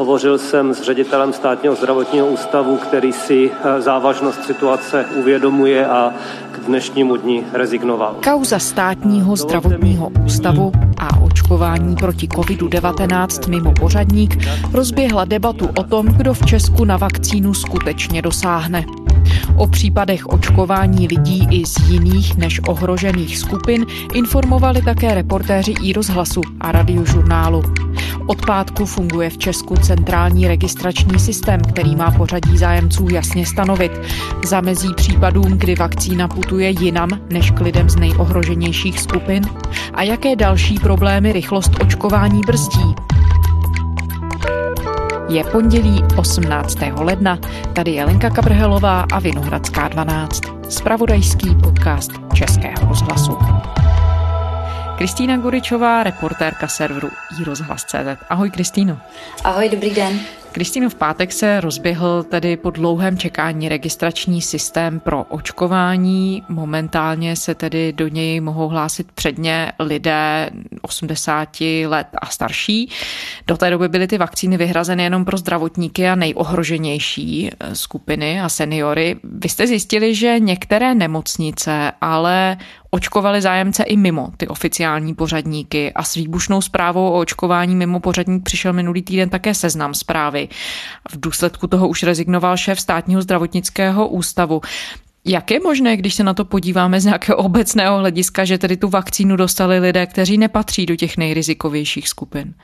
Hovořil jsem s ředitelem státního zdravotního ústavu, který si eh, závažnost situace uvědomuje a k dnešnímu dní rezignoval. Kauza státního zdravotního ústavu a očkování proti COVID-19 mimo pořadník rozběhla debatu o tom, kdo v Česku na vakcínu skutečně dosáhne. O případech očkování lidí i z jiných než ohrožených skupin informovali také reportéři i rozhlasu a radiožurnálu. Od pátku funguje v Česku centrální registrační systém, který má pořadí zájemců jasně stanovit. Zamezí případům, kdy vakcína putuje jinam než k lidem z nejohroženějších skupin? A jaké další problémy rychlost očkování brzdí? Je pondělí 18. ledna. Tady je Lenka Kabrhelová a Vinohradská 12. Spravodajský podcast Českého rozhlasu. Kristýna Guričová, reportérka serveru iRozhlas.cz. Ahoj Kristýno. Ahoj, dobrý den. Kristýno, v pátek se rozběhl tedy po dlouhém čekání registrační systém pro očkování. Momentálně se tedy do něj mohou hlásit předně lidé 80 let a starší. Do té doby byly ty vakcíny vyhrazeny jenom pro zdravotníky a nejohroženější eh, skupiny a seniory. Vy jste zjistili, že některé nemocnice ale očkovali zájemce i mimo ty oficiální pořadníky a s výbušnou zprávou o očkování mimo pořadník přišel minulý týden také seznam zprávy. V důsledku toho už rezignoval šéf státního zdravotnického ústavu. Jak je možné, když se na to podíváme z nějakého obecného hlediska, že tedy tu vakcínu dostali lidé, kteří nepatří do těch nejrizikovějších skupin?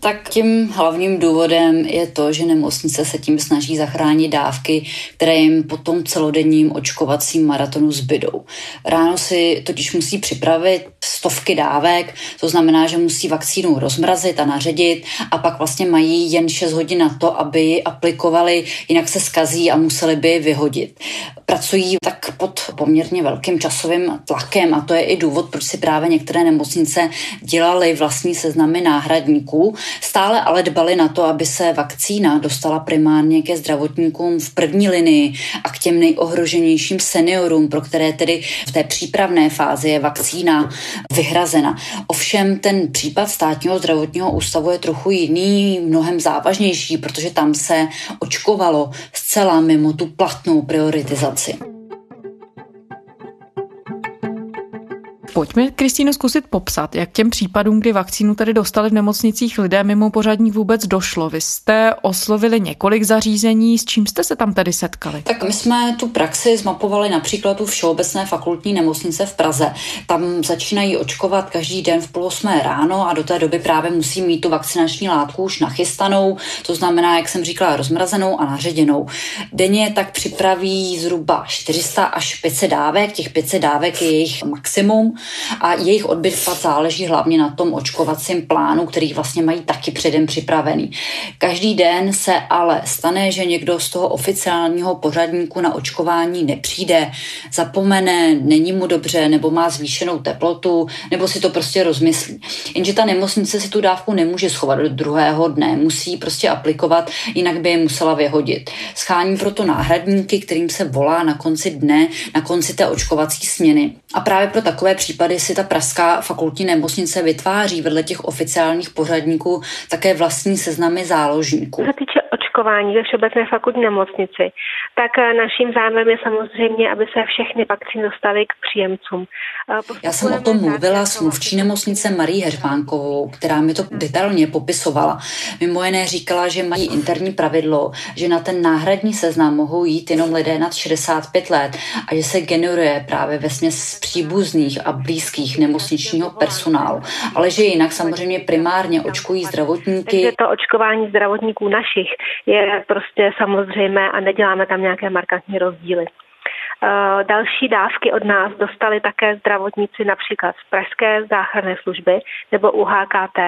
Tak tím hlavním důvodem je to, že nemocnice se tím snaží zachránit dávky, které jim po tom celodenním očkovacím maratonu zbydou. Ráno si totiž musí připravit stovky dávek, to znamená, že musí vakcínu rozmrazit a naředit a pak vlastně mají jen 6 hodin na to, aby ji aplikovali, jinak se skazí a museli by ji vyhodit. Pracují tak pod poměrně velkým časovým tlakem a to je i důvod, proč si právě některé nemocnice dělaly vlastní seznamy náhradníků, Stále ale dbali na to, aby se vakcína dostala primárně ke zdravotníkům v první linii a k těm nejohroženějším seniorům, pro které tedy v té přípravné fázi je vakcína vyhrazena. Ovšem ten případ státního zdravotního ústavu je trochu jiný, mnohem závažnější, protože tam se očkovalo zcela mimo tu platnou prioritizaci. Pojďme, Kristýno, zkusit popsat, jak těm případům, kdy vakcínu tady dostali v nemocnicích lidé mimo pořadník vůbec došlo. Vy jste oslovili několik zařízení, s čím jste se tam tedy setkali? Tak my jsme tu praxi zmapovali například tu Všeobecné fakultní nemocnice v Praze. Tam začínají očkovat každý den v půl osmé ráno a do té doby právě musí mít tu vakcinační látku už nachystanou, to znamená, jak jsem říkala, rozmrazenou a naředěnou. Denně tak připraví zhruba 400 až 500 dávek, těch 500 dávek je jejich maximum a jejich odbyt fakt záleží hlavně na tom očkovacím plánu, který vlastně mají taky předem připravený. Každý den se ale stane, že někdo z toho oficiálního pořadníku na očkování nepřijde, zapomene, není mu dobře, nebo má zvýšenou teplotu, nebo si to prostě rozmyslí. Jenže ta nemocnice si tu dávku nemůže schovat do druhého dne, musí prostě aplikovat, jinak by je musela vyhodit. Schání proto náhradníky, kterým se volá na konci dne, na konci té očkovací směny. A právě pro takové případy si ta Pražská fakultní nemocnice vytváří vedle těch oficiálních pořadníků také vlastní seznamy záložníků. Co se očkování ve Všeobecné fakultní nemocnici, tak eh, naším zájmem je samozřejmě, aby se všechny vakcíny dostaly k příjemcům. Eh, Já jsem o tom mluvila s mluvčí nemocnice Marí Heřmánkovou, která mi to detailně popisovala. Mimo jiné říkala, že mají interní pravidlo, že na ten náhradní seznam mohou jít jenom lidé nad 65 let a že se generuje právě ve směs příbuzných a blízkých nemocničního personálu. Ale že jinak samozřejmě primárně očkují zdravotníky. Takže to očkování zdravotníků našich je prostě samozřejmé a neděláme tam nějaké markantní rozdíly. Eh, další dávky od nás dostali také zdravotníci například z Pražské záchranné služby nebo UHKT.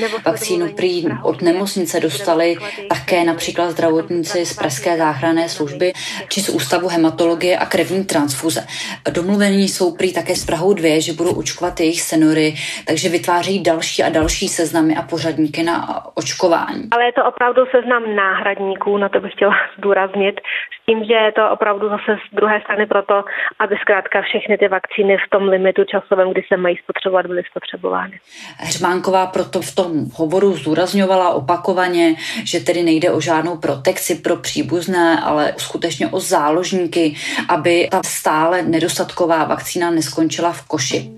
Nebo Vakcínu prý od nemocnice dostali také například zdravotníci z Pražské záchranné služby či z Ústavu hematologie a krevní transfuze. Domluvení jsou prý také s Prahou 2, že budou očkovat jejich senory, takže vytváří další a další seznamy a pořadníky na očkování. Ale je to opravdu seznam náhradníků, na to bych chtěla zdůraznit, tím, že je to opravdu zase z druhé strany proto, aby zkrátka všechny ty vakcíny v tom limitu časovém, kdy se mají spotřebovat, byly spotřebovány. Hřmánková proto v tom hovoru zdůrazňovala opakovaně, že tedy nejde o žádnou protekci pro příbuzné, ale skutečně o záložníky, aby ta stále nedostatková vakcína neskončila v koši.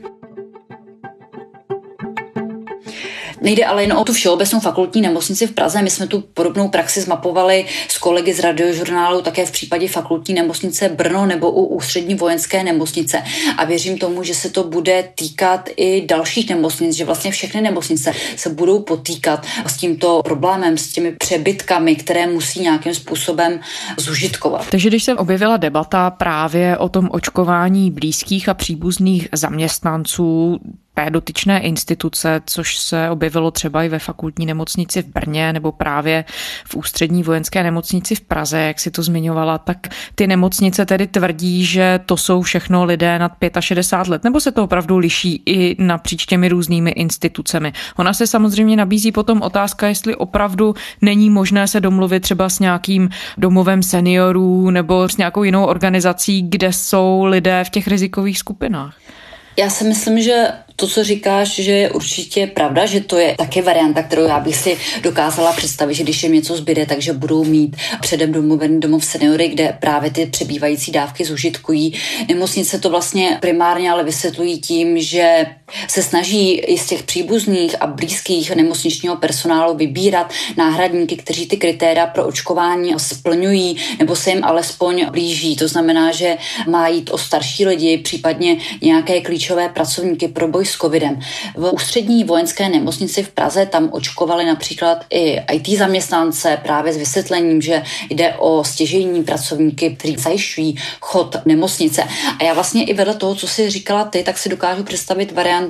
Nejde ale jen o tu všeobecnou fakultní nemocnici v Praze. My jsme tu podobnou praxi zmapovali s kolegy z radiožurnálu také v případě fakultní nemocnice Brno nebo u ústřední vojenské nemocnice. A věřím tomu, že se to bude týkat i dalších nemocnic, že vlastně všechny nemocnice se budou potýkat s tímto problémem, s těmi přebytkami, které musí nějakým způsobem zužitkovat. Takže když se objevila debata právě o tom očkování blízkých a příbuzných zaměstnanců, té dotyčné instituce, což se objevilo třeba i ve fakultní nemocnici v Brně nebo právě v ústřední vojenské nemocnici v Praze, jak si to zmiňovala, tak ty nemocnice tedy tvrdí, že to jsou všechno lidé nad 65 let, nebo se to opravdu liší i napříč těmi různými institucemi. Ona se samozřejmě nabízí potom otázka, jestli opravdu není možné se domluvit třeba s nějakým domovem seniorů nebo s nějakou jinou organizací, kde jsou lidé v těch rizikových skupinách. Já si myslím, že to, co říkáš, že je určitě pravda, že to je taky varianta, kterou já bych si dokázala představit, že když jim něco zbyde, takže budou mít předem domluvený domov seniory, kde právě ty přebývající dávky zužitkují. Nemocnice to vlastně primárně ale vysvětlují tím, že se snaží i z těch příbuzných a blízkých nemocničního personálu vybírat náhradníky, kteří ty kritéria pro očkování splňují nebo se jim alespoň blíží. To znamená, že má jít o starší lidi, případně nějaké klíčové pracovníky pro boj s covidem. V ústřední vojenské nemocnici v Praze tam očkovali například i IT zaměstnance právě s vysvětlením, že jde o stěžení pracovníky, kteří zajišťují chod nemocnice. A já vlastně i vedle toho, co si říkala ty, tak si dokážu představit variantu,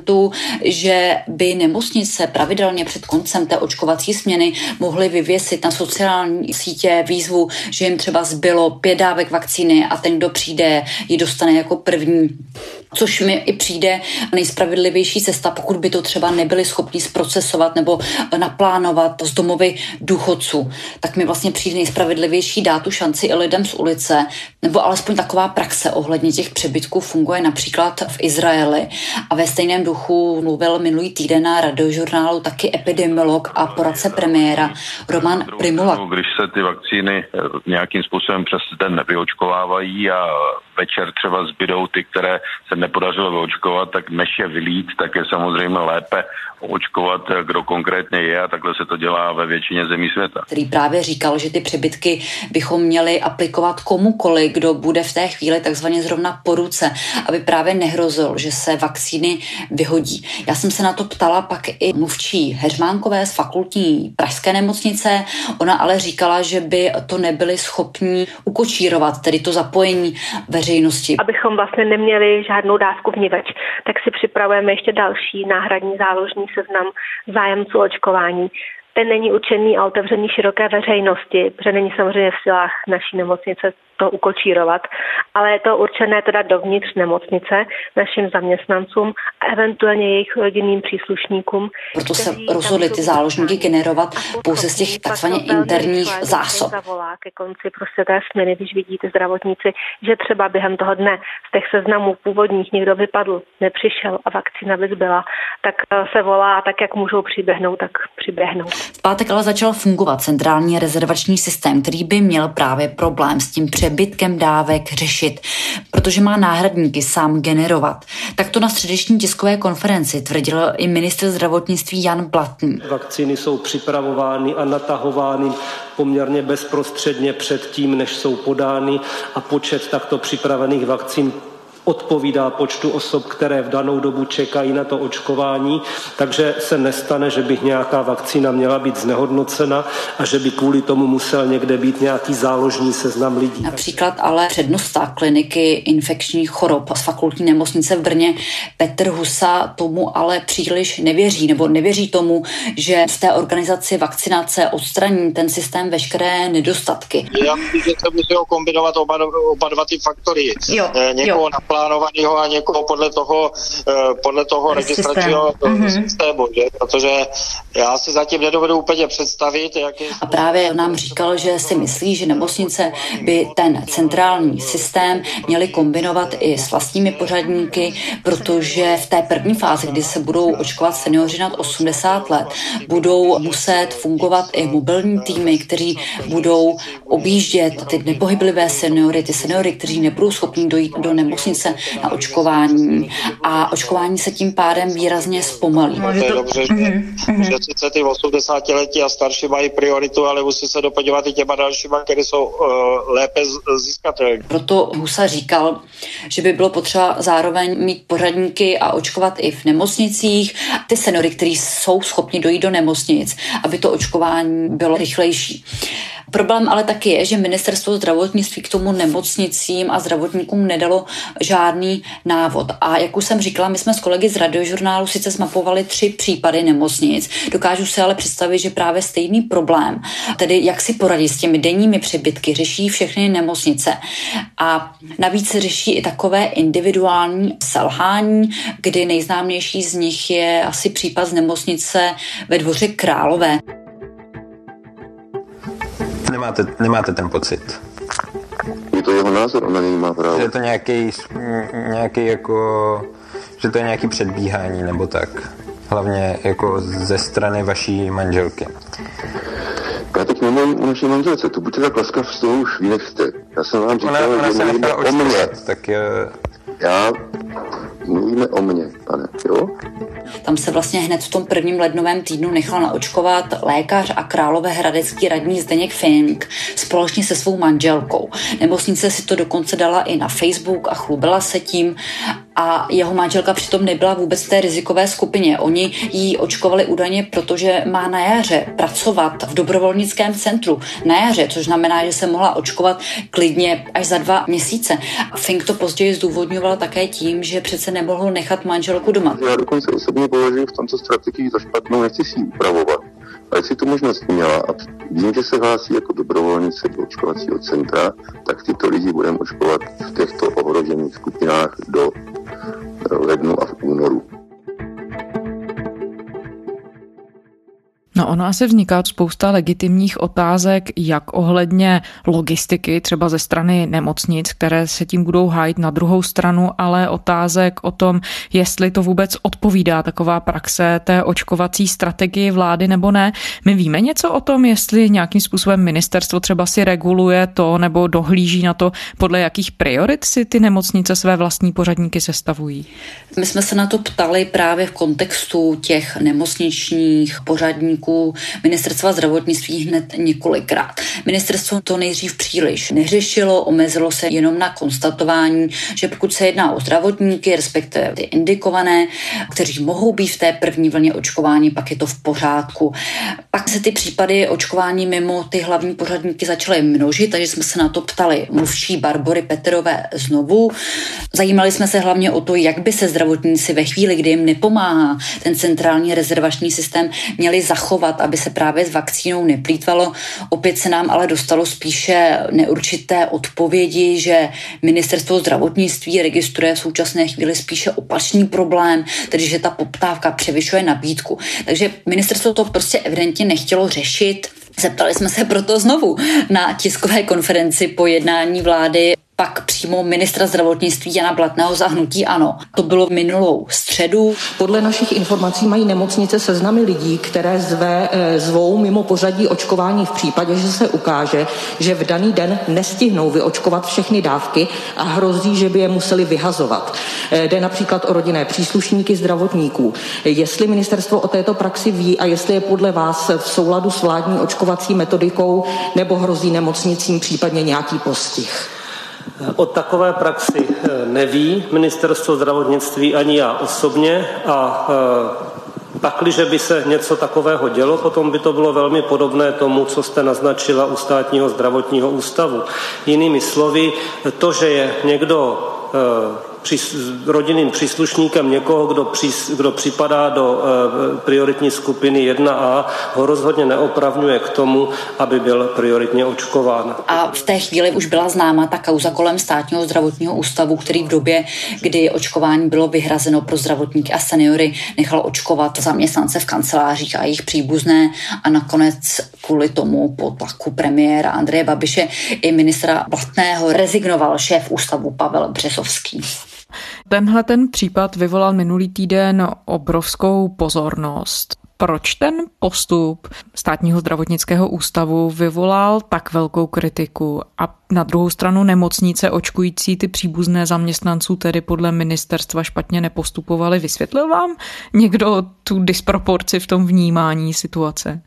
že by nemocnice pravidelně před koncem té očkovací směny mohly vyvěsit na sociální sítě výzvu, že jim třeba zbylo pět dávek vakcíny a ten, kdo přijde, ji dostane jako první. Což mi i přijde nejspravedlivější cesta, pokud by to třeba nebyli schopni zprocesovat nebo naplánovat z domovy důchodců, tak mi vlastně přijde nejspravedlivější dát tu šanci i lidem z ulice, nebo alespoň taková praxe ohledně těch přebytků funguje například v Izraeli a ve stejném duchu mluvil minulý týden na radiožurnálu taky epidemiolog a poradce premiéra Roman Primula. Když se ty vakcíny nějakým způsobem přes den nevyočkovávají a večer třeba zbydou ty, které se nepodařilo vyočkovat, tak než je vylít, tak je samozřejmě lépe očkovat, kdo konkrétně je a takhle se to dělá ve většině zemí světa. Který právě říkal, že ty přebytky bychom měli aplikovat komukoli, kdo bude v té chvíli takzvaně zrovna po ruce, aby právě nehrozil, že se vakcíny vyhodí. Já jsem se na to ptala pak i mluvčí Heřmánkové z fakultní pražské nemocnice. Ona ale říkala, že by to nebyli schopni ukočírovat, tedy to zapojení veřejnosti. Abychom vlastně neměli žádnou dávku vniveč, tak si připravujeme ještě další náhradní záložní seznam zájemců očkování. Ten není určený a otevřený široké veřejnosti, protože není samozřejmě v silách naší nemocnice to ukočírovat, ale je to určené teda dovnitř nemocnice našim zaměstnancům a eventuálně jejich rodinným příslušníkům. Proto se rozhodli ty záložníky generovat pouze z těch takzvaně interních zásob. Zavolá ke konci prostě té směny, když vidíte zdravotníci, že třeba během toho dne z těch seznamů původních někdo vypadl, nepřišel a vakcína by byla, tak eh, se volá a tak, jak můžou přiběhnout, tak přiběhnou. V pátek ale začal fungovat centrální rezervační systém, který by měl právě problém s tím přebytkem dávek řešit, protože má náhradníky sám generovat. Tak to na středeční tiskové konferenci tvrdil i ministr zdravotnictví Jan Blatný. Vakcíny jsou připravovány a natahovány poměrně bezprostředně před tím, než jsou podány a počet takto připravených vakcín odpovídá počtu osob, které v danou dobu čekají na to očkování, takže se nestane, že by nějaká vakcína měla být znehodnocena a že by kvůli tomu musel někde být nějaký záložní seznam lidí. Například ale přednosta kliniky infekčních chorob z fakultní nemocnice v Brně Petr Husa tomu ale příliš nevěří, nebo nevěří tomu, že v té organizaci vakcinace odstraní ten systém veškeré nedostatky. Já myslím, že se musí kombinovat oba, oba dva ty faktory. Jo, Někoho jo naplánovaného a někoho podle toho, eh, podle toho registračního mm-hmm. systému, že? protože já si zatím nedovedu úplně představit, jak je... A právě nám říkal, že si myslí, že nemocnice by ten centrální systém měly kombinovat i s vlastními pořadníky, protože v té první fázi, kdy se budou očkovat seniori nad 80 let, budou muset fungovat i mobilní týmy, kteří budou objíždět ty nepohyblivé seniory, ty seniory, kteří nebudou schopni dojít do nemocnice na očkování a očkování se tím pádem výrazně zpomalí. No, to je dobře, že, mm-hmm. že sice ty 80 letí a starší mají prioritu, ale musí se dopodívat i těma dalšíma, které jsou uh, lépe získatelné. Proto Husa říkal, že by bylo potřeba zároveň mít pořadníky a očkovat i v nemocnicích. Ty seniory, kteří jsou schopni dojít do nemocnic, aby to očkování bylo rychlejší. Problém ale taky je, že ministerstvo zdravotnictví k tomu nemocnicím a zdravotníkům nedalo žádný návod. A jak už jsem říkala, my jsme s kolegy z radiožurnálu sice zmapovali tři případy nemocnic. Dokážu si ale představit, že právě stejný problém, tedy jak si poradit s těmi denními přebytky, řeší všechny nemocnice. A navíc se řeší i takové individuální selhání, kdy nejznámější z nich je asi případ z nemocnice ve dvoře Králové nemáte, nemáte ten pocit? Je to jeho názor, on na něj má právo. Že je to nějaký, nějaký jako, že to je nějaký předbíhání nebo tak. Hlavně jako ze strany vaší manželky. Já teď nemluvím o naší manželce, to buďte tak laskav, z toho už vynechte. Já jsem vám říkal, ona, ona že se mně. Tak je... Já mluvíme o mně, pane, jo? Tam se vlastně hned v tom prvním lednovém týdnu nechal naočkovat lékař a králové hradecký radní Zdeněk Fink společně se svou manželkou. Nemocnice si to dokonce dala i na Facebook a chlubila se tím a jeho manželka přitom nebyla vůbec v té rizikové skupině. Oni ji očkovali údajně, protože má na jaře pracovat v dobrovolnickém centru na jaře, což znamená, že se mohla očkovat klidně až za dva měsíce. Fink to později zdůvodňoval také tím, že přece nemohl nechat manželku doma. Já dokonce osobně považuji v tomto strategii za špatnou, nechci si ji upravovat. Ale si tu možnost měla a vím, že se hlásí jako dobrovolnice do očkovacího centra, tak tyto lidi budeme očkovat v těchto ohrožených skupinách do lednu a v únoru. No ono asi vzniká spousta legitimních otázek, jak ohledně logistiky, třeba ze strany nemocnic, které se tím budou hájit na druhou stranu, ale otázek o tom, jestli to vůbec odpovídá taková praxe té očkovací strategii vlády nebo ne. My víme něco o tom, jestli nějakým způsobem ministerstvo třeba si reguluje to nebo dohlíží na to, podle jakých priorit si ty nemocnice své vlastní pořadníky sestavují. My jsme se na to ptali právě v kontextu těch nemocničních pořadníků úředníků ministerstva zdravotnictví hned několikrát. Ministerstvo to nejdřív příliš neřešilo, omezilo se jenom na konstatování, že pokud se jedná o zdravotníky, respektive ty indikované, kteří mohou být v té první vlně očkování, pak je to v pořádku. Pak se ty případy očkování mimo ty hlavní pořadníky začaly množit, takže jsme se na to ptali mluvčí Barbory Petrové znovu. Zajímali jsme se hlavně o to, jak by se zdravotníci ve chvíli, kdy jim nepomáhá ten centrální rezervační systém, měli zachovat zachovat, aby se právě s vakcínou neplýtvalo. Opět se nám ale dostalo spíše neurčité odpovědi, že ministerstvo zdravotnictví registruje v současné chvíli spíše opačný problém, tedy že ta poptávka převyšuje nabídku. Takže ministerstvo to prostě evidentně nechtělo řešit. Zeptali jsme se proto znovu na tiskové konferenci po jednání vlády pak přímo ministra zdravotnictví Jana Blatného zahnutí ano. To bylo minulou středu. Podle našich informací mají nemocnice seznamy lidí, které zve, eh, zvou mimo pořadí očkování v případě, že se ukáže, že v daný den nestihnou vyočkovat všechny dávky a hrozí, že by je museli vyhazovat. Eh, jde například o rodinné příslušníky zdravotníků. Jestli ministerstvo o této praxi ví a jestli je podle vás v souladu s vládní očkovací metodikou nebo hrozí nemocnicím případně nějaký postih. O takové praxi eh, neví ministerstvo zdravotnictví ani já osobně a eh, pakliže by se něco takového dělo, potom by to bylo velmi podobné tomu, co jste naznačila u státního zdravotního ústavu. Jinými slovy, to, že je někdo eh, při, rodinným příslušníkem někoho, kdo, při, kdo připadá do e, prioritní skupiny 1A, ho rozhodně neopravňuje k tomu, aby byl prioritně očkován. A v té chvíli už byla známa ta kauza kolem státního zdravotního ústavu, který v době, kdy očkování bylo vyhrazeno pro zdravotníky a seniory, nechal očkovat zaměstnance v kancelářích a jejich příbuzné a nakonec kvůli tomu po tlaku premiéra Andreje Babiše i ministra Blatného rezignoval šéf ústavu Pavel Březovský. Tenhle ten případ vyvolal minulý týden obrovskou pozornost. Proč ten postup státního zdravotnického ústavu vyvolal tak velkou kritiku a na druhou stranu nemocnice očkující ty příbuzné zaměstnanců tedy podle ministerstva špatně nepostupovali? Vysvětlil vám někdo tu disproporci v tom vnímání situace?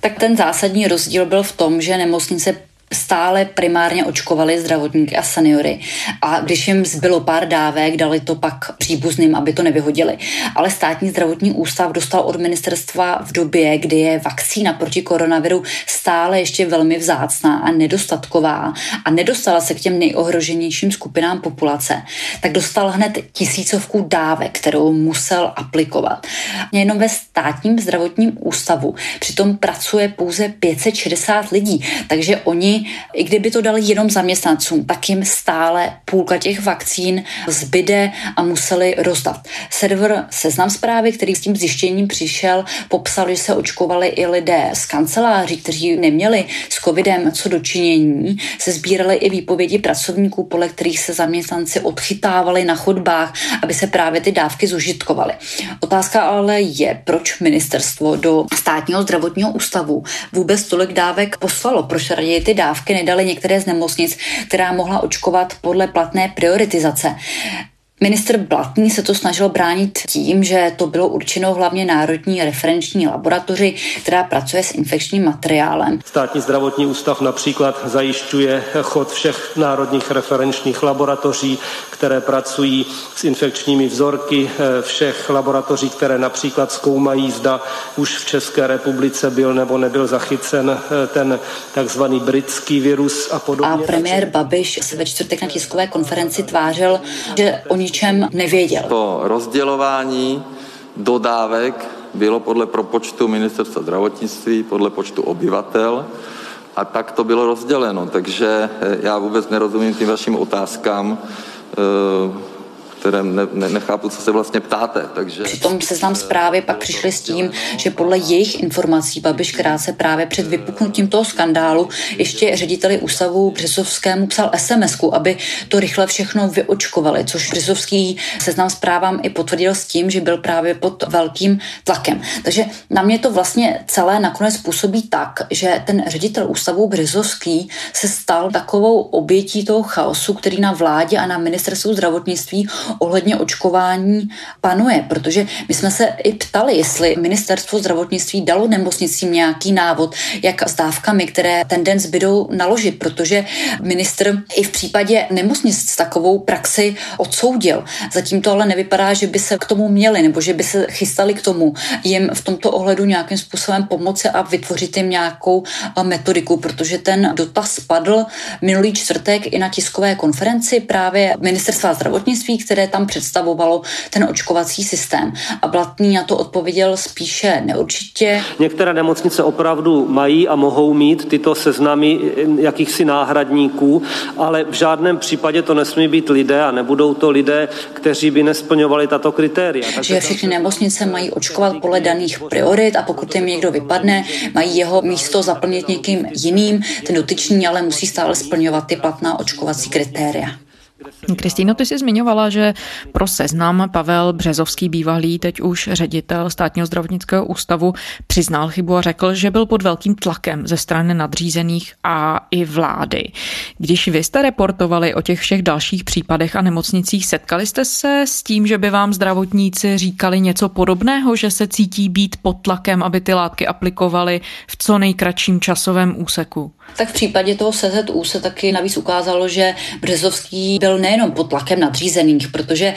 Tak ten zásadní rozdíl byl v tom, že nemocnice stále primárně očkovali zdravotníky a seniory a když jim zbylo pár dávek, dali to pak příbuzným, aby to nevyhodili. Ale státní zdravotní ústav dostal od ministerstva v době, kdy je vakcína proti koronaviru stále ještě velmi vzácná a nedostatková a nedostala se k těm nejohroženějším skupinám populace, tak dostal hned tisícovku dávek, kterou musel aplikovat. Jenom ve státním zdravotním ústavu přitom pracuje pouze 560 lidí, takže oni i kdyby to dali jenom zaměstnancům, tak jim stále půlka těch vakcín zbyde a museli rozdat. Server Seznam zprávy, který s tím zjištěním přišel, popsal, že se očkovali i lidé z kanceláří, kteří neměli s covidem co dočinění, se sbírali i výpovědi pracovníků, podle kterých se zaměstnanci odchytávali na chodbách, aby se právě ty dávky zužitkovaly. Otázka ale je, proč ministerstvo do státního zdravotního ústavu vůbec tolik dávek poslalo, proč raději ty dávky dávky nedali některé z nemocnic, která mohla očkovat podle platné prioritizace. Minister Blatný se to snažil bránit tím, že to bylo určeno hlavně Národní referenční laboratoři, která pracuje s infekčním materiálem. Státní zdravotní ústav například zajišťuje chod všech národních referenčních laboratoří, které pracují s infekčními vzorky všech laboratoří, které například zkoumají, zda už v České republice byl nebo nebyl zachycen eh, ten takzvaný britský virus a podobně. A premiér Babiš se ve čtvrtek na tiskové konferenci tvářil, že oni ničem nevěděl. To rozdělování dodávek bylo podle propočtu ministerstva zdravotnictví, podle počtu obyvatel a tak to bylo rozděleno. Takže eh, já vůbec nerozumím tím vašim otázkám eh, které ne, ne, nechápu, co se vlastně ptáte. Takže... Při tom seznam zprávy pak přišli s tím, že podle jejich informací Babiš krátce právě před vypuknutím toho skandálu ještě řediteli ústavu Březovskému psal sms aby to rychle všechno vyočkovali, což Březovský seznam zprávám i potvrdil s tím, že byl právě pod velkým tlakem. Takže na mě to vlastně celé nakonec působí tak, že ten ředitel ústavu Březovský se stal takovou obětí toho chaosu, který na vládě a na ministerstvu zdravotnictví ohledně očkování panuje, protože my jsme se i ptali, jestli ministerstvo zdravotnictví dalo nemocnicím nějaký návod, jak s dávkami, které ten den zbydou naložit, protože minister i v případě nemocnic takovou praxi odsoudil. Zatím to ale nevypadá, že by se k tomu měli nebo že by se chystali k tomu jim v tomto ohledu nějakým způsobem pomoci a vytvořit jim nějakou metodiku, protože ten dotaz padl minulý čtvrtek i na tiskové konferenci právě ministerstva zdravotnictví, které které tam představovalo ten očkovací systém. A Blatný na to odpověděl spíše neurčitě. Některé nemocnice opravdu mají a mohou mít tyto seznamy jakýchsi náhradníků, ale v žádném případě to nesmí být lidé a nebudou to lidé, kteří by nesplňovali tato kritéria. Takže že všechny nemocnice mají očkovat podle daných priorit a pokud jim někdo vypadne, mají jeho místo zaplnit někým jiným. Ten dotyčný ale musí stále splňovat ty platná očkovací kritéria. Kristýno, ty jsi zmiňovala, že pro seznam Pavel Březovský, bývalý teď už ředitel státního zdravotnického ústavu, přiznal chybu a řekl, že byl pod velkým tlakem ze strany nadřízených a i vlády. Když vy jste reportovali o těch všech dalších případech a nemocnicích, setkali jste se s tím, že by vám zdravotníci říkali něco podobného, že se cítí být pod tlakem, aby ty látky aplikovali v co nejkratším časovém úseku? Tak v případě toho SZU se taky navíc ukázalo, že Březovský byl nejenom pod tlakem nadřízených, protože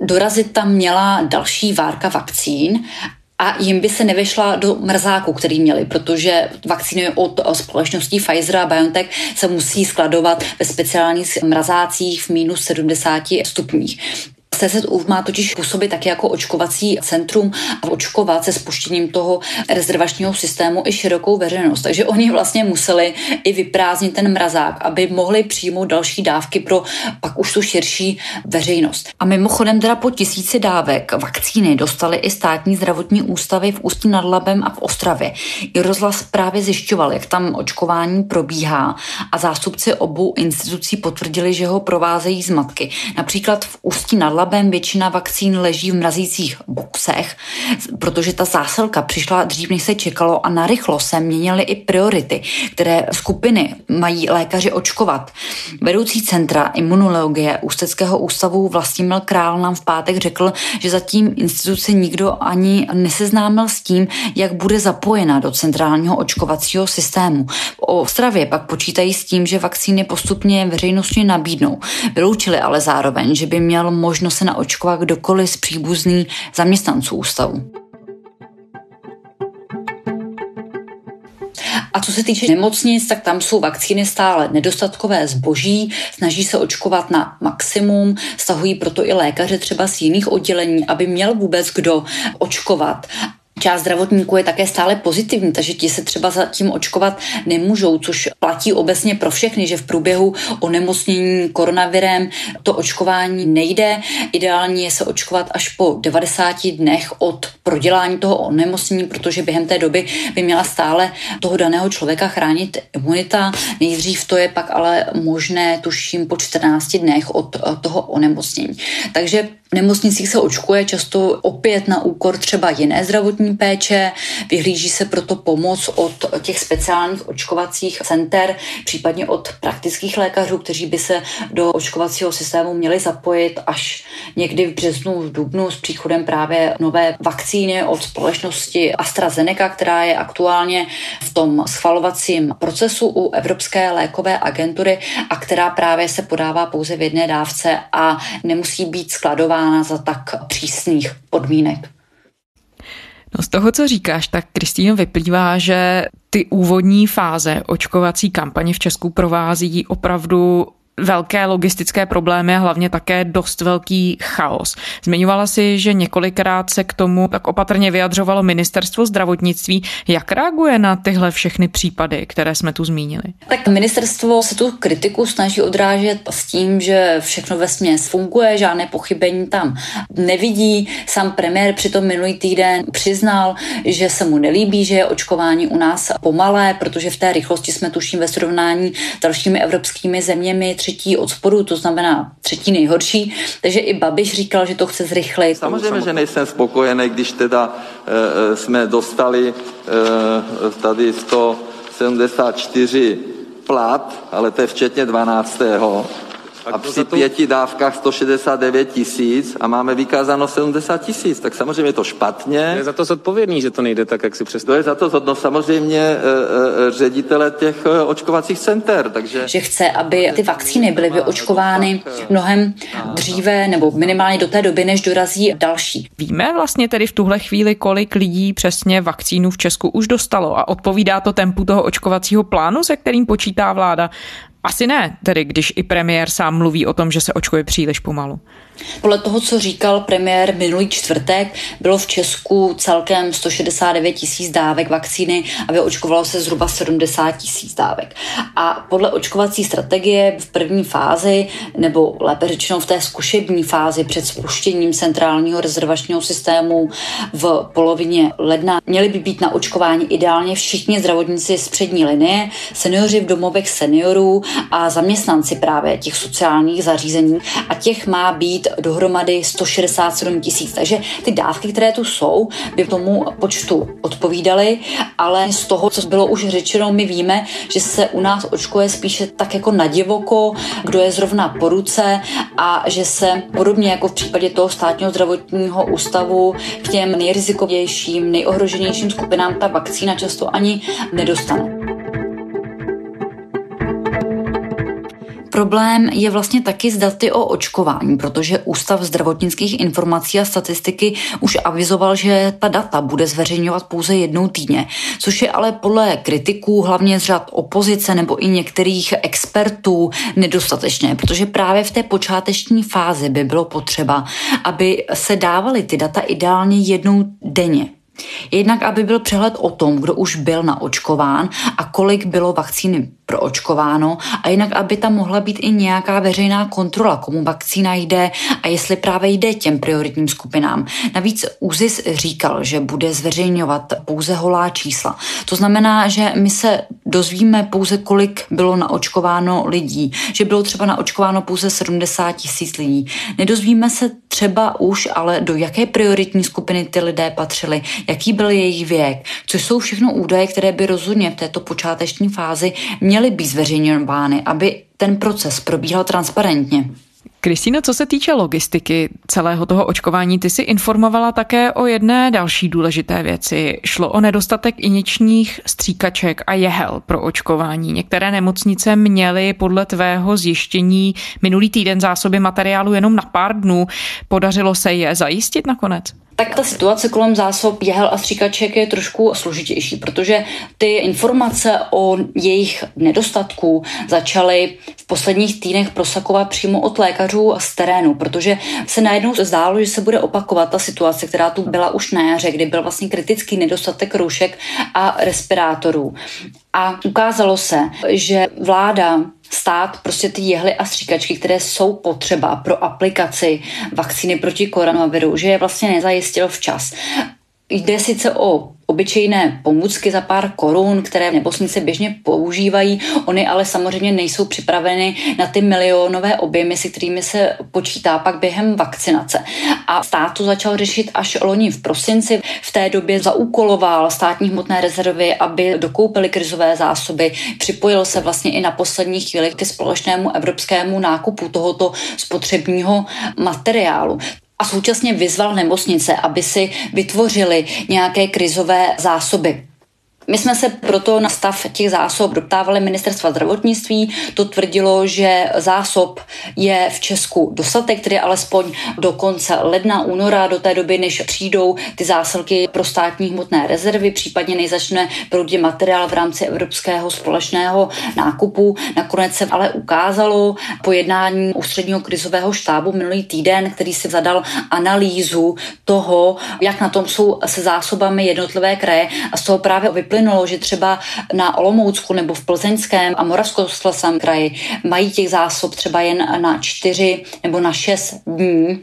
dorazit tam měla další várka vakcín a jim by se nevyšla do mrzáku, který měli, protože vakcíny od společností Pfizer a BioNTech se musí skladovat ve speciálních mrazácích v minus 70 stupních. CZU má totiž působit také jako očkovací centrum a očkovat se spuštěním toho rezervačního systému i širokou veřejnost. Takže oni vlastně museli i vyprázdnit ten mrazák, aby mohli přijmout další dávky pro pak už tu širší veřejnost. A mimochodem teda po tisíci dávek vakcíny dostali i státní zdravotní ústavy v Ústí nad Labem a v Ostravě. I rozhlas právě zjišťoval, jak tam očkování probíhá a zástupci obou institucí potvrdili, že ho provázejí zmatky. Například v Ústí nad Labem Labem většina vakcín leží v mrazících boxech, protože ta zásilka přišla dřív, než se čekalo a narychlo se měnily i priority, které skupiny mají lékaři očkovat. Vedoucí centra imunologie Ústeckého ústavu Vlastimil Král nám v pátek řekl, že zatím instituce nikdo ani neseznámil s tím, jak bude zapojena do centrálního očkovacího systému. V Ostravě pak počítají s tím, že vakcíny postupně veřejnosti nabídnou. Vyloučili ale zároveň, že by měl možnost se naočkovat kdokoliv z příbuzný zaměstnanců ústavu. A co se týče nemocnic, tak tam jsou vakcíny stále nedostatkové zboží, snaží se očkovat na maximum, stahují proto i lékaře třeba z jiných oddělení, aby měl vůbec kdo očkovat část zdravotníků je také stále pozitivní, takže ti se třeba zatím očkovat nemůžou, což platí obecně pro všechny, že v průběhu onemocnění koronavirem to očkování nejde. Ideální je se očkovat až po 90 dnech od prodělání toho onemocnění, protože během té doby by měla stále toho daného člověka chránit imunita. Nejdřív to je pak ale možné, tuším, po 14 dnech od toho onemocnění. Takže nemocnicích se očkuje často opět na úkor třeba jiné zdravotní péče, vyhlíží se proto pomoc od těch speciálních očkovacích center, případně od praktických lékařů, kteří by se do očkovacího systému měli zapojit až někdy v březnu, v dubnu s příchodem právě nové vakcíny od společnosti AstraZeneca, která je aktuálně v tom schvalovacím procesu u Evropské lékové agentury a která právě se podává pouze v jedné dávce a nemusí být skladována považována za tak přísných podmínek. No z toho, co říkáš, tak Kristýno vyplývá, že ty úvodní fáze očkovací kampaně v Česku provází opravdu velké logistické problémy a hlavně také dost velký chaos. Zmiňovala si, že několikrát se k tomu tak opatrně vyjadřovalo ministerstvo zdravotnictví. Jak reaguje na tyhle všechny případy, které jsme tu zmínili? Tak ministerstvo se tu kritiku snaží odrážet s tím, že všechno ve směs funguje, žádné pochybení tam nevidí. Sám premiér přitom minulý týden přiznal, že se mu nelíbí, že je očkování u nás pomalé, protože v té rychlosti jsme tuším ve srovnání s dalšími evropskými zeměmi třetí od spodu, to znamená třetí nejhorší. Takže i Babiš říkal, že to chce zrychlit. Samozřejmě, že nejsem spokojený, když teda e, jsme dostali e, tady 174 plat, ale to je včetně 12 a při pěti dávkách 169 tisíc a máme vykázáno 70 tisíc, tak samozřejmě je to špatně. Je za to zodpovědný, že to nejde tak, jak si představíte. To je za to zodpovědný samozřejmě e, e, ředitele těch e, očkovacích center. Takže... Že chce, aby ty vakcíny byly vyočkovány mnohem dříve nebo minimálně do té doby, než dorazí další. Víme vlastně tedy v tuhle chvíli, kolik lidí přesně vakcínu v Česku už dostalo a odpovídá to tempu toho očkovacího plánu, se kterým počítá vláda asi ne, tedy když i premiér sám mluví o tom, že se očkuje příliš pomalu. Podle toho, co říkal premiér minulý čtvrtek, bylo v Česku celkem 169 tisíc dávek vakcíny a vyočkovalo se zhruba 70 tisíc dávek. A podle očkovací strategie v první fázi, nebo lépe řečeno v té zkušební fázi před spuštěním centrálního rezervačního systému v polovině ledna, měli by být na očkování ideálně všichni zdravotníci z přední linie, seniori v domovech seniorů a zaměstnanci právě těch sociálních zařízení a těch má být dohromady 167 tisíc. Takže ty dávky, které tu jsou, by tomu počtu odpovídaly, ale z toho, co bylo už řečeno, my víme, že se u nás očkuje spíše tak jako na divoko, kdo je zrovna po ruce a že se podobně jako v případě toho státního zdravotního ústavu k těm nejrizikovějším, nejohroženějším skupinám ta vakcína často ani nedostane. Problém je vlastně taky s daty o očkování, protože Ústav zdravotnických informací a statistiky už avizoval, že ta data bude zveřejňovat pouze jednou týdně, což je ale podle kritiků, hlavně z řad opozice nebo i některých expertů, nedostatečné, protože právě v té počáteční fázi by bylo potřeba, aby se dávaly ty data ideálně jednou denně. Jednak, aby byl přehled o tom, kdo už byl naočkován a kolik bylo vakcíny proočkováno a jinak, aby tam mohla být i nějaká veřejná kontrola, komu vakcína jde a jestli právě jde těm prioritním skupinám. Navíc ÚZIS říkal, že bude zveřejňovat pouze holá čísla. To znamená, že my se dozvíme pouze, kolik bylo naočkováno lidí, že bylo třeba naočkováno pouze 70 tisíc lidí. Nedozvíme se třeba už, ale do jaké prioritní skupiny ty lidé patřili, jaký byl jejich věk, což jsou všechno údaje, které by rozhodně v této počáteční fázi měly být zveřejňovány, aby ten proces probíhal transparentně. Kristýno, co se týče logistiky celého toho očkování, ty si informovala také o jedné další důležité věci. Šlo o nedostatek inječních stříkaček a jehel pro očkování. Některé nemocnice měly podle tvého zjištění minulý týden zásoby materiálu jenom na pár dnů. Podařilo se je zajistit nakonec? Tak ta situace kolem zásob jehel a stříkaček je trošku složitější, protože ty informace o jejich nedostatku začaly v posledních týdnech prosakovat přímo od lékařů z terénu, protože se najednou zdálo, že se bude opakovat ta situace, která tu byla už na jaře, kdy byl vlastně kritický nedostatek roušek a respirátorů. A ukázalo se, že vláda stát prostě ty jehly a stříkačky, které jsou potřeba pro aplikaci vakcíny proti koronaviru, že je vlastně nezajistil včas. Jde sice o obyčejné pomůcky za pár korun, které nemocnice běžně používají. Ony ale samozřejmě nejsou připraveny na ty milionové objemy, si kterými se počítá pak během vakcinace. A stát to začal řešit až loni v prosinci. V té době zaúkoloval státní hmotné rezervy, aby dokoupili krizové zásoby. Připojil se vlastně i na poslední chvíli ke společnému evropskému nákupu tohoto spotřebního materiálu a současně vyzval nemocnice, aby si vytvořili nějaké krizové zásoby. My jsme se proto na stav těch zásob doptávali ministerstva zdravotnictví. To tvrdilo, že zásob je v Česku dostatek, tedy alespoň do konce ledna, února, do té doby, než přijdou ty zásilky pro státní hmotné rezervy, případně než začne proudit materiál v rámci evropského společného nákupu. Nakonec se ale ukázalo po jednání ústředního krizového štábu minulý týden, který si zadal analýzu toho, jak na tom jsou se zásobami jednotlivé kraje a z toho právě vyplynulo, vyplynulo, že třeba na Olomoucku nebo v Plzeňském a Moravskoslezském kraji mají těch zásob třeba jen na čtyři nebo na šest dní.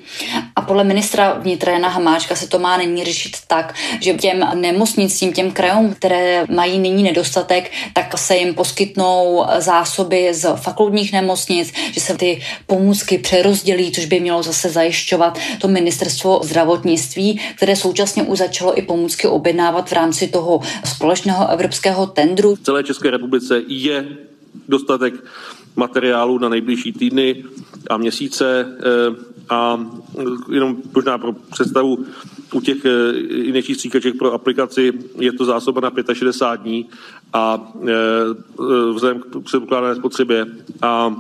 A podle ministra vnitra Jana Hamáčka se to má nyní řešit tak, že těm nemocnicím, těm krajům, které mají nyní nedostatek, tak se jim poskytnou zásoby z fakultních nemocnic, že se ty pomůcky přerozdělí, což by mělo zase zajišťovat to ministerstvo zdravotnictví, které současně už začalo i pomůcky objednávat v rámci toho společného společného evropského tendru. V celé České republice je dostatek materiálu na nejbližší týdny a měsíce eh, a jenom možná pro představu u těch eh, injekčních stříkaček pro aplikaci je to zásoba na 65 dní a eh, vzhledem k předpokládané spotřebě a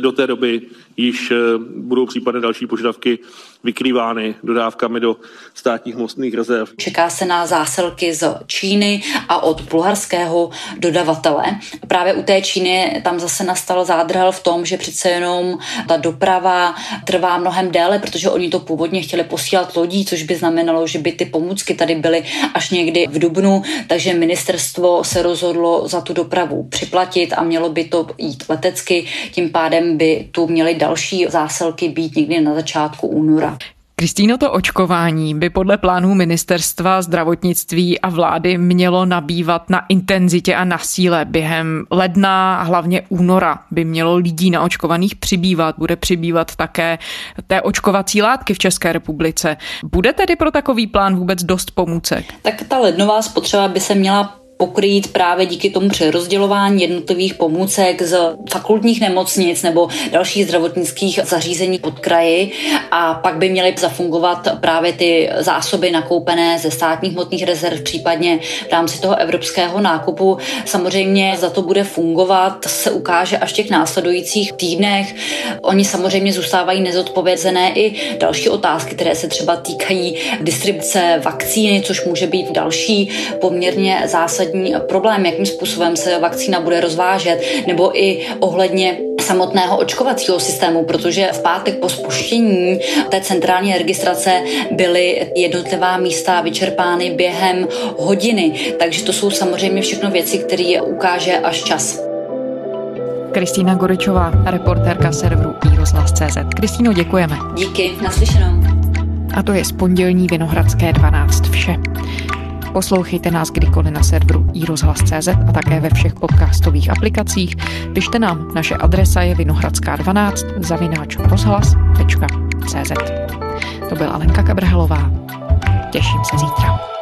do té doby již budou případné další požadavky vykrývány dodávkami do státních mostných rezerv. Čeká se na zásilky z Číny a od bulharského dodavatele. Právě u té Číny tam zase nastal zádrhel v tom, že přece jenom ta doprava trvá mnohem déle, protože oni to původně chtěli posílat lodí, což by znamenalo, že by ty pomůcky tady byly až někdy v Dubnu, takže ministerstvo se rozhodlo za tu dopravu připlatit a mělo by to jít letecky, tím pádem by tu měly další zásilky být někdy na začátku února. Kristýno, to očkování by podle plánů ministerstva zdravotnictví a vlády mělo nabývat na intenzitě a na síle. Během ledna a hlavně února by mělo lidí naočkovaných přibývat. Bude přibývat také té očkovací látky v České republice. Bude tedy pro takový plán vůbec dost pomůcek? Tak ta lednová spotřeba by se měla pokrýt právě díky tomu přerozdělování jednotlivých pomůcek z fakultních nemocnic nebo dalších zdravotnických zařízení pod kraji a pak by měly zafungovat právě ty zásoby nakoupené ze státních hmotných rezerv, případně v rámci toho evropského nákupu. Samozřejmě za to bude fungovat, se ukáže až v těch následujících týdnech. Oni samozřejmě zůstávají nezodpovězené i další otázky, které se třeba týkají distribuce vakcíny, což může být další poměrně zásadní problém, jakým způsobem se vakcína bude rozvážet, nebo i ohledně samotného očkovacího systému, protože v pátek po spuštění té centrální registrace byly jednotlivá místa vyčerpány během hodiny. Takže to jsou samozřejmě všechno věci, které ukáže až čas. Kristýna Goričová, reportérka serveru iRozhlas.cz. Kristýno, děkujeme. Díky, naslyšenou. A to je z pondělní Vinohradské 12 vše. Poslouchejte nás kdykoliv na serveru iRozhlas.cz a také ve všech podcastových aplikacích. Pište nám, naše adresa je vinohradská12 zavináč rozhlas.cz. To byla Alenka Kabrhelová. Těším se zítra.